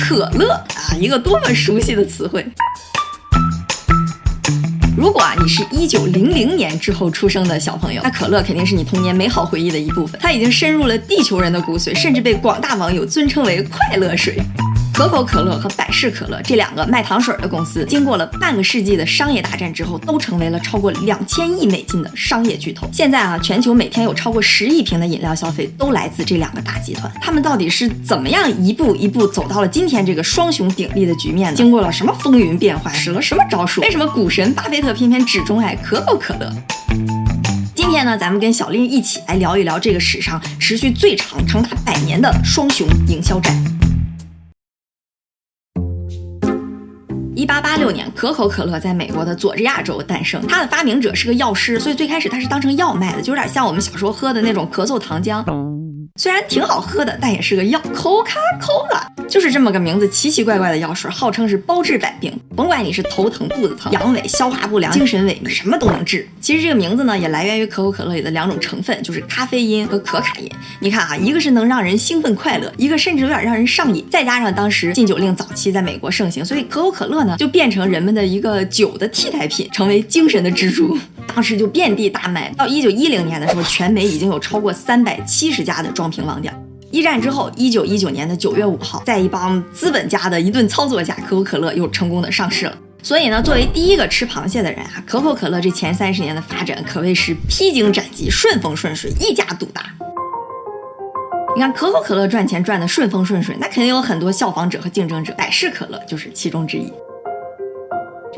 可乐啊，一个多么熟悉的词汇。如果啊，你是一九零零年之后出生的小朋友，那可乐肯定是你童年美好回忆的一部分。它已经深入了地球人的骨髓，甚至被广大网友尊称为“快乐水”。可口可乐和百事可乐这两个卖糖水的公司，经过了半个世纪的商业大战之后，都成为了超过两千亿美金的商业巨头。现在啊，全球每天有超过十亿瓶的饮料消费都来自这两个大集团。他们到底是怎么样一步一步走到了今天这个双雄鼎立的局面呢？经过了什么风云变幻，使了什么招数？为什么股神巴菲特偏偏只钟爱可口可乐？今天呢，咱们跟小丽一起来聊一聊这个史上持续最长、长达百年的双雄营销战。一八八六年，可口可乐在美国的佐治亚州诞生。它的发明者是个药师，所以最开始它是当成药卖的，就有点像我们小时候喝的那种咳嗽糖浆。虽然挺好喝的，但也是个药。Coca-Cola 就是这么个名字，奇奇怪怪的药水，号称是包治百病，甭管你是头疼、肚子疼、阳痿、消化不良、精神萎靡，什么都能治。其实这个名字呢，也来源于可口可乐里的两种成分，就是咖啡因和可卡因。你看啊，一个是能让人兴奋快乐，一个甚至有点让人上瘾。再加上当时禁酒令早期在美国盛行，所以可口可乐呢就变成人们的一个酒的替代品，成为精神的支柱。当时就遍地大卖。到一九一零年的时候，全美已经有超过三百七十家的装瓶网点。一战之后，一九一九年的九月五号，在一帮资本家的一顿操作下，可口可乐又成功的上市了。所以呢，作为第一个吃螃蟹的人啊，可口可乐这前三十年的发展可谓是披荆斩棘、顺风顺水、一家独大。你看，可口可乐赚钱赚的顺风顺水，那肯定有很多效仿者和竞争者，百事可乐就是其中之一。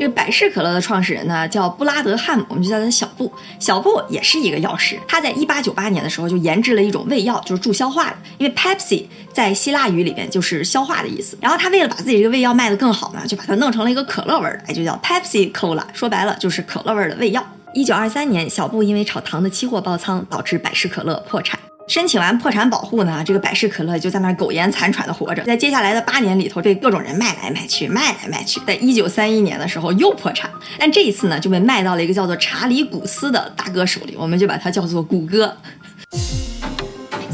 这个百事可乐的创始人呢，叫布拉德汉姆，我们就叫他小布。小布也是一个药师，他在一八九八年的时候就研制了一种胃药，就是助消化的。因为 Pepsi 在希腊语里边就是消化的意思。然后他为了把自己这个胃药卖得更好呢，就把它弄成了一个可乐味的，哎，就叫 Pepsi Cola。说白了就是可乐味的胃药。一九二三年，小布因为炒糖的期货爆仓，导致百事可乐破产。申请完破产保护呢，这个百事可乐就在那苟延残喘的活着，在接下来的八年里头被各种人卖来卖去，卖来卖去，在一九三一年的时候又破产，但这一次呢就被卖到了一个叫做查理古斯的大哥手里，我们就把它叫做谷歌。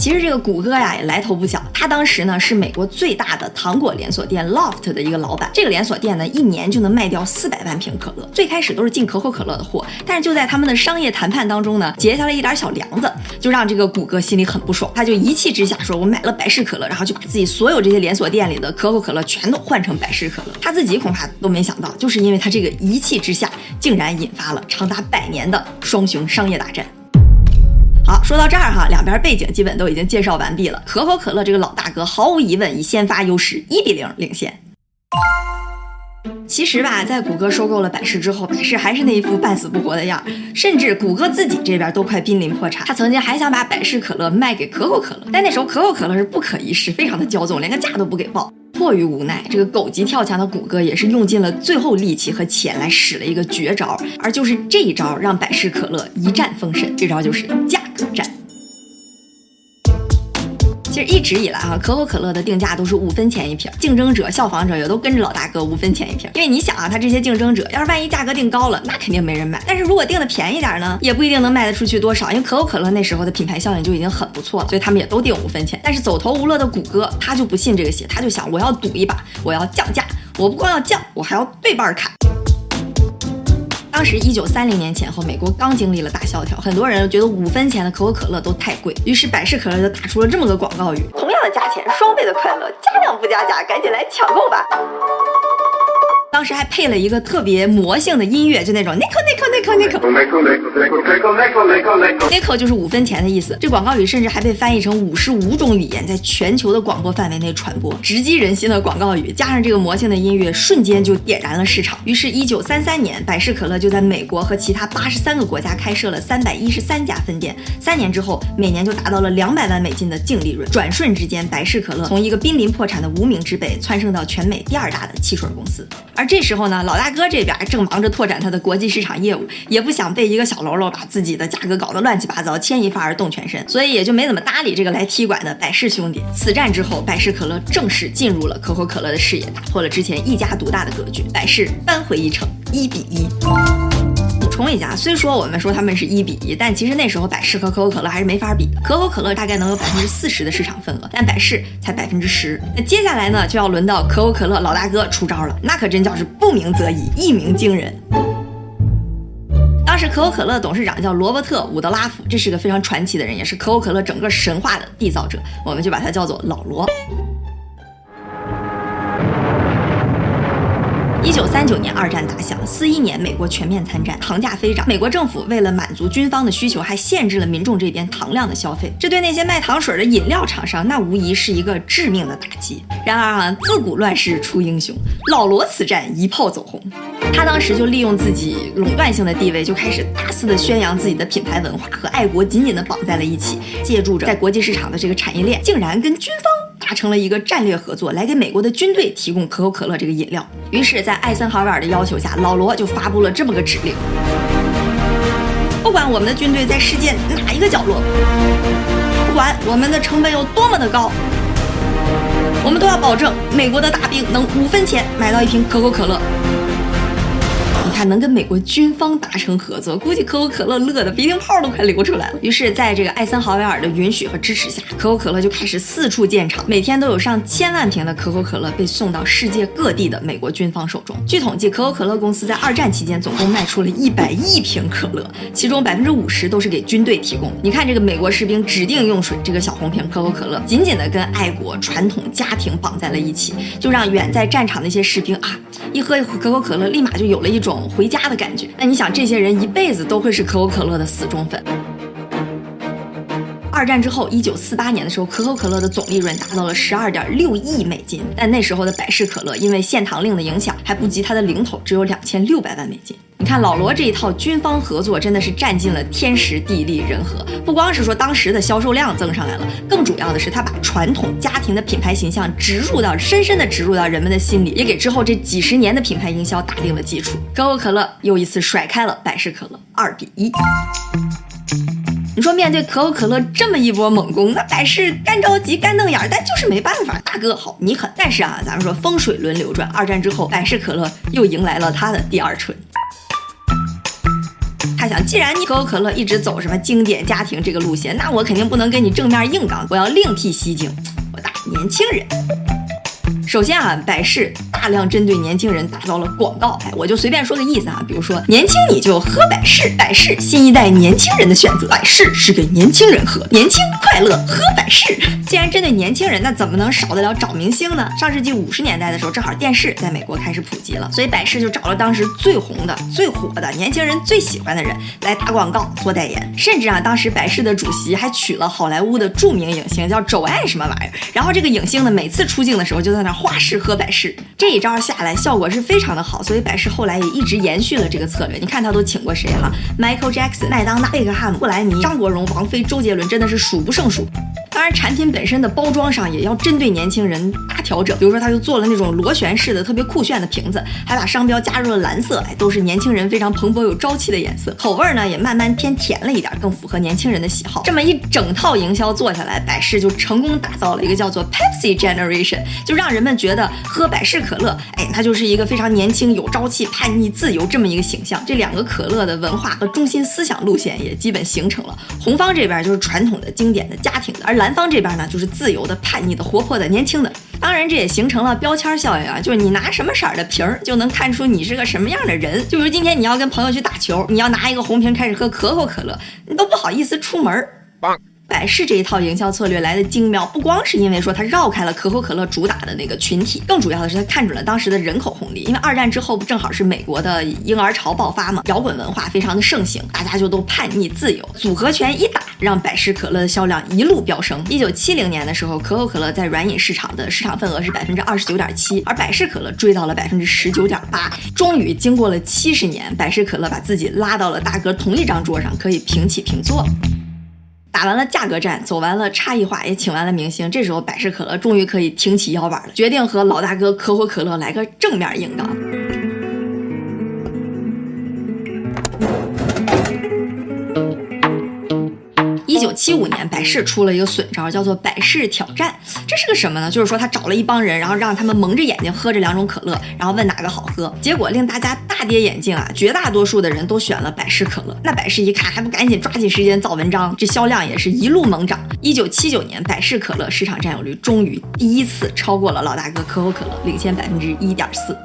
其实这个谷歌呀也来头不小，他当时呢是美国最大的糖果连锁店 Loft 的一个老板。这个连锁店呢一年就能卖掉四百万瓶可乐。最开始都是进可口可乐的货，但是就在他们的商业谈判当中呢，结下了一点小梁子，就让这个谷歌心里很不爽。他就一气之下说：“我买了百事可乐，然后就把自己所有这些连锁店里的可口可乐全都换成百事可乐。”他自己恐怕都没想到，就是因为他这个一气之下，竟然引发了长达百年的双雄商业大战。好，说到这儿哈，两边背景基本都已经介绍完毕了。可口可乐这个老大哥毫无疑问以先发优势，一比零领先。其实吧，在谷歌收购了百事之后，百事还是那一副半死不活的样，甚至谷歌自己这边都快濒临破产。他曾经还想把百事可乐卖给可口可乐，但那时候可口可乐是不可一世，非常的骄纵，连个价都不给报。迫于无奈，这个狗急跳墙的谷歌也是用尽了最后力气和钱来使了一个绝招，而就是这一招让百事可乐一战封神。这招就是价格战。其实一直以来啊，可口可乐的定价都是五分钱一瓶，竞争者、效仿者也都跟着老大哥五分钱一瓶。因为你想啊，他这些竞争者要是万一价格定高了，那肯定没人买。但是如果定的便宜点呢，也不一定能卖得出去多少。因为可口可乐那时候的品牌效应就已经很不错了，所以他们也都定五分钱。但是走投无路的谷歌，他就不信这个邪，他就想我要赌一把，我要降价，我不光要降，我还要对半砍。当时一九三零年前后，美国刚经历了大萧条，很多人觉得五分钱的可口可乐都太贵，于是百事可乐就打出了这么个广告语：同样的价钱，双倍的快乐，加量不加价，赶紧来抢购吧。当时还配了一个特别魔性的音乐，就那种 nickel nickel nickel nickel nickel 就是五分钱的意思。这广告语甚至还被翻译成五十五种语言，在全球的广播范围内传播，直击人心的广告语，加上这个魔性的音乐，瞬间就点燃了市场。于是，一九三三年，百事可乐就在美国和其他八十三个国家开设了三百一十三家分店。三年之后，每年就达到了两百万美金的净利润。转瞬之间，百事可乐从一个濒临破产的无名之辈，蹿升到全美第二大的汽水公司。而这时候呢，老大哥这边正忙着拓展他的国际市场业务，也不想被一个小喽啰把自己的价格搞得乱七八糟，牵一发而动全身，所以也就没怎么搭理这个来踢馆的百事兄弟。此战之后，百事可乐正式进入了可口可乐的视野，打破了之前一家独大的格局，百事扳回一城，一比一。充一下，虽说我们说他们是一比一，但其实那时候百事和可口可乐还是没法比的。可口可乐大概能有百分之四十的市场份额，但百事才百分之十。那接下来呢，就要轮到可口可乐老大哥出招了，那可真叫是不鸣则已，一鸣惊人。当时可口可乐董事长叫罗伯特·伍德拉夫，这是个非常传奇的人，也是可口可乐整个神话的缔造者，我们就把他叫做老罗。九三九年，二战打响。四一年，美国全面参战，糖价飞涨。美国政府为了满足军方的需求，还限制了民众这边糖量的消费。这对那些卖糖水的饮料厂商，那无疑是一个致命的打击。然而啊，自古乱世出英雄，老罗此战一炮走红。他当时就利用自己垄断性的地位，就开始大肆的宣扬自己的品牌文化，和爱国紧紧的绑在了一起。借助着在国际市场的这个产业链，竟然跟军方。达成了一个战略合作，来给美国的军队提供可口可乐这个饮料。于是，在艾森豪威尔的要求下，老罗就发布了这么个指令：不管我们的军队在世界哪一个角落，不管我们的成本有多么的高，我们都要保证美国的大兵能五分钱买到一瓶可口可乐。他能跟美国军方达成合作，估计可口可乐乐的鼻涕泡都快流出来了。于是，在这个艾森豪威尔的允许和支持下，可口可乐就开始四处建厂，每天都有上千万瓶的可口可乐被送到世界各地的美国军方手中。据统计，可口可乐公司在二战期间总共卖出了一百亿瓶可乐，其中百分之五十都是给军队提供。你看，这个美国士兵指定用水这个小红瓶可口可乐，紧紧的跟爱国、传统、家庭绑在了一起，就让远在战场的一些士兵啊，一喝可口可乐，立马就有了一种回家的感觉，那你想，这些人一辈子都会是可口可乐的死忠粉。二战之后，一九四八年的时候，可口可乐的总利润达到了十二点六亿美金，但那时候的百事可乐因为限糖令的影响，还不及它的零头，只有两千六百万美金。你看老罗这一套军方合作，真的是占尽了天时地利人和。不光是说当时的销售量增上来了，更主要的是他把传统家庭的品牌形象植入到深深的植入到人们的心里，也给之后这几十年的品牌营销打定了基础。可口可乐又一次甩开了百事可乐，二比一。你说面对可口可乐这么一波猛攻，那百事干着急干瞪眼，但就是没办法。大哥好，你狠。但是啊，咱们说风水轮流转，二战之后，百事可乐又迎来了它的第二春。他想，既然你可口可乐一直走什么经典家庭这个路线，那我肯定不能跟你正面硬刚，我要另辟蹊径，我打年轻人。首先啊，百事。大量针对年轻人打造了广告，哎，我就随便说个意思啊，比如说年轻你就喝百事，百事新一代年轻人的选择，百事是给年轻人喝，年轻快乐喝百事。既然针对年轻人，那怎么能少得了找明星呢？上世纪五十年代的时候，正好电视在美国开始普及了，所以百事就找了当时最红的、最火的年轻人最喜欢的人来打广告做代言，甚至啊，当时百事的主席还娶了好莱坞的著名影星叫周艾什么玩意儿，然后这个影星呢，每次出镜的时候就在那花式喝百事，这。一招下来，效果是非常的好，所以百事后来也一直延续了这个策略。你看他都请过谁哈？Michael Jackson、麦当娜、贝克汉姆、布莱尼、张国荣、王菲、周杰伦，真的是数不胜数。当然，产品本身的包装上也要针对年轻人大调整。比如说，他就做了那种螺旋式的特别酷炫的瓶子，还把商标加入了蓝色，哎，都是年轻人非常蓬勃有朝气的颜色。口味呢也慢慢偏甜了一点，更符合年轻人的喜好。这么一整套营销做下来，百事就成功打造了一个叫做 Pepsi Generation，就让人们觉得喝百事可乐。哎，它就是一个非常年轻、有朝气、叛逆、自由这么一个形象。这两个可乐的文化和中心思想路线也基本形成了。红方这边就是传统的、经典的、家庭的，而蓝南方这边呢就是自由的、叛逆的、活泼的、年轻的。当然，这也形成了标签效应啊，就是你拿什么色的瓶儿，就能看出你是个什么样的人。就比如今天你要跟朋友去打球，你要拿一个红瓶开始喝可口可乐，你都不好意思出门。百事这一套营销策略来的精妙，不光是因为说它绕开了可口可乐主打的那个群体，更主要的是它看准了当时的人口红利。因为二战之后不正好是美国的婴儿潮爆发嘛，摇滚文化非常的盛行，大家就都叛逆自由，组合拳一打，让百事可乐的销量一路飙升。一九七零年的时候，可口可乐在软饮市场的市场份额是百分之二十九点七，而百事可乐追到了百分之十九点八。终于经过了七十年，百事可乐把自己拉到了大哥同一张桌上，可以平起平坐。打完了价格战，走完了差异化，也请完了明星，这时候百事可乐终于可以挺起腰板了，决定和老大哥可口可乐来个正面硬刚。五年，百事出了一个损招，叫做百事挑战。这是个什么呢？就是说他找了一帮人，然后让他们蒙着眼睛喝这两种可乐，然后问哪个好喝。结果令大家大跌眼镜啊！绝大多数的人都选了百事可乐。那百事一看，还不赶紧抓紧时间造文章？这销量也是一路猛涨。一九七九年，百事可乐市场占有率终于第一次超过了老大哥可口可乐，领先百分之一点四。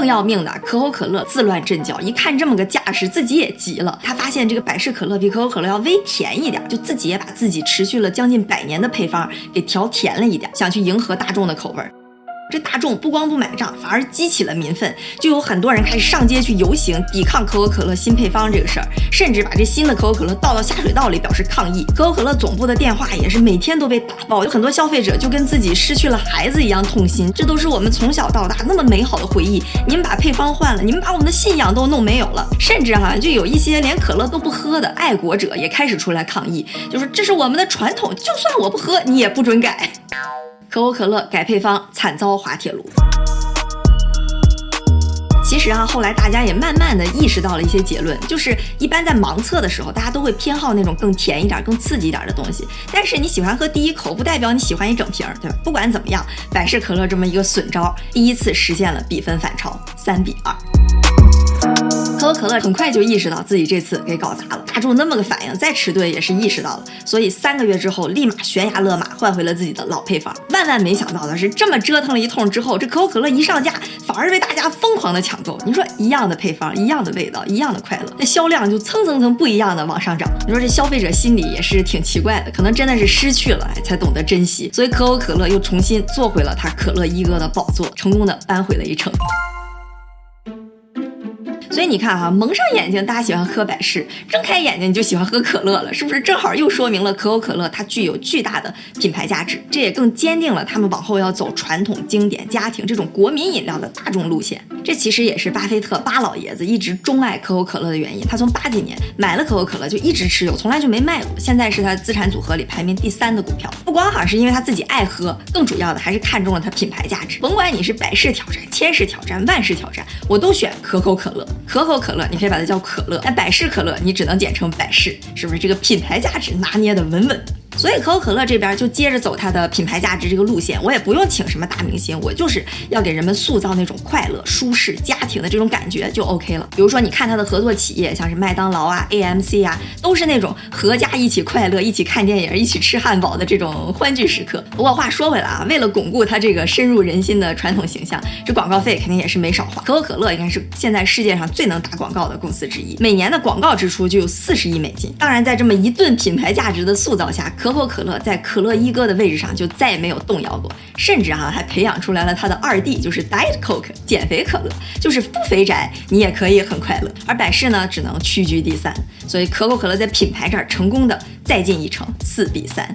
更要命的，可口可乐自乱阵脚，一看这么个架势，自己也急了。他发现这个百事可乐比可口可乐要微甜一点，就自己也把自己持续了将近百年的配方给调甜了一点，想去迎合大众的口味。这大众不光不买账，反而激起了民愤，就有很多人开始上街去游行，抵抗可口可乐新配方这个事儿，甚至把这新的可口可乐倒到下水道里表示抗议。可口可乐总部的电话也是每天都被打爆，有很多消费者就跟自己失去了孩子一样痛心。这都是我们从小到大那么美好的回忆，你们把配方换了，你们把我们的信仰都弄没有了。甚至哈，就有一些连可乐都不喝的爱国者也开始出来抗议，就说这是我们的传统，就算我不喝，你也不准改。可口可乐改配方，惨遭滑铁卢。其实啊，后来大家也慢慢的意识到了一些结论，就是一般在盲测的时候，大家都会偏好那种更甜一点、更刺激一点的东西。但是你喜欢喝第一口，不代表你喜欢一整瓶，对吧？不管怎么样，百事可乐这么一个损招，第一次实现了比分反超，三比二。可口可乐很快就意识到自己这次给搞砸了，大众那么个反应，再迟钝也是意识到了，所以三个月之后立马悬崖勒马换回了自己的老配方。万万没想到的是，这么折腾了一通之后，这可口可乐一上架，反而被大家疯狂的抢购。你说一样的配方，一样的味道，一样的快乐，那销量就蹭蹭蹭不一样的往上涨。你说这消费者心里也是挺奇怪的，可能真的是失去了才懂得珍惜，所以可口可乐又重新坐回了他可乐一哥的宝座，成功的扳回了一城。所以你看哈，蒙上眼睛大家喜欢喝百事，睁开眼睛你就喜欢喝可乐了，是不是？正好又说明了可口可乐它具有巨大的品牌价值，这也更坚定了他们往后要走传统、经典、家庭这种国民饮料的大众路线。这其实也是巴菲特巴老爷子一直钟爱可口可乐的原因。他从八几年买了可口可乐就一直持有，从来就没卖过。现在是他资产组合里排名第三的股票。不光哈是因为他自己爱喝，更主要的还是看中了它品牌价值。甭管你是百事挑战、千事挑战、万事挑战，我都选可口可乐。可口可乐，你可以把它叫可乐；但百事可乐，你只能简称百事，是不是？这个品牌价值拿捏的稳稳的。所以可口可乐这边就接着走它的品牌价值这个路线，我也不用请什么大明星，我就是要给人们塑造那种快乐、舒适、家庭的这种感觉就 OK 了。比如说，你看它的合作企业，像是麦当劳啊、AMC 啊，都是那种合家一起快乐、一起看电影、一起吃汉堡的这种欢聚时刻。不过话说回来啊，为了巩固它这个深入人心的传统形象，这广告费肯定也是没少花。可口可乐应该是现在世界上最能打广告的公司之一，每年的广告支出就有四十亿美金。当然，在这么一顿品牌价值的塑造下，可口可乐在可乐一哥的位置上就再也没有动摇过，甚至哈还培养出来了他的二弟，就是 Diet Coke 减肥可乐，就是不肥宅你也可以很快乐。而百事呢，只能屈居第三，所以可口可乐在品牌这儿成功的再进一城，四比三。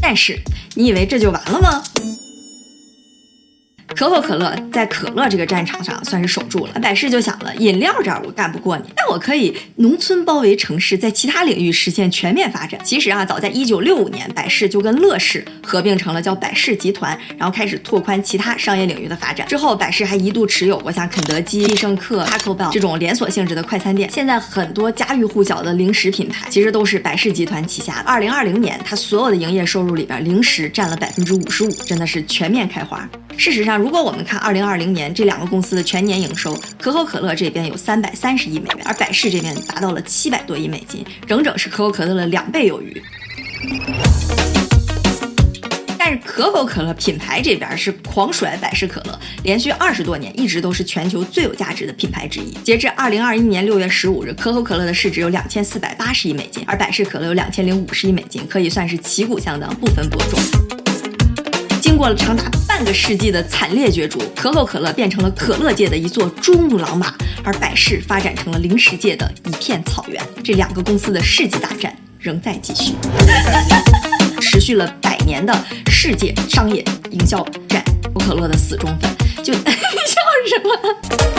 但是你以为这就完了吗？可口可乐在可乐这个战场上算是守住了，百事就想了，饮料这儿我干不过你，但我可以农村包围城市，在其他领域实现全面发展。其实啊，早在一九六五年，百事就跟乐视合并成了叫百事集团，然后开始拓宽其他商业领域的发展。之后，百事还一度持有过像肯德基、必胜客、Taco Bell 这种连锁性质的快餐店。现在很多家喻户晓的零食品牌，其实都是百事集团旗下的。二零二零年，它所有的营业收入里边，零食占了百分之五十五，真的是全面开花。事实上，如果我们看二零二零年这两个公司的全年营收，可口可乐这边有三百三十亿美元，而百事这边达到了七百多亿美金，整整是可口可乐的两倍有余。但是可口可乐品牌这边是狂甩百事可乐，连续二十多年一直都是全球最有价值的品牌之一。截至二零二一年六月十五日，可口可乐的市值有两千四百八十亿美金，而百事可乐有两千零五十亿美金，可以算是旗鼓相当，不分伯仲。经过了长达半个世纪的惨烈角逐，可口可乐变成了可乐界的一座珠穆朗玛，而百事发展成了零食界的一片草原。这两个公司的世纪大战仍在继续，持续了百年的世界商业营销战。可口可乐的死忠粉，就你笑什么？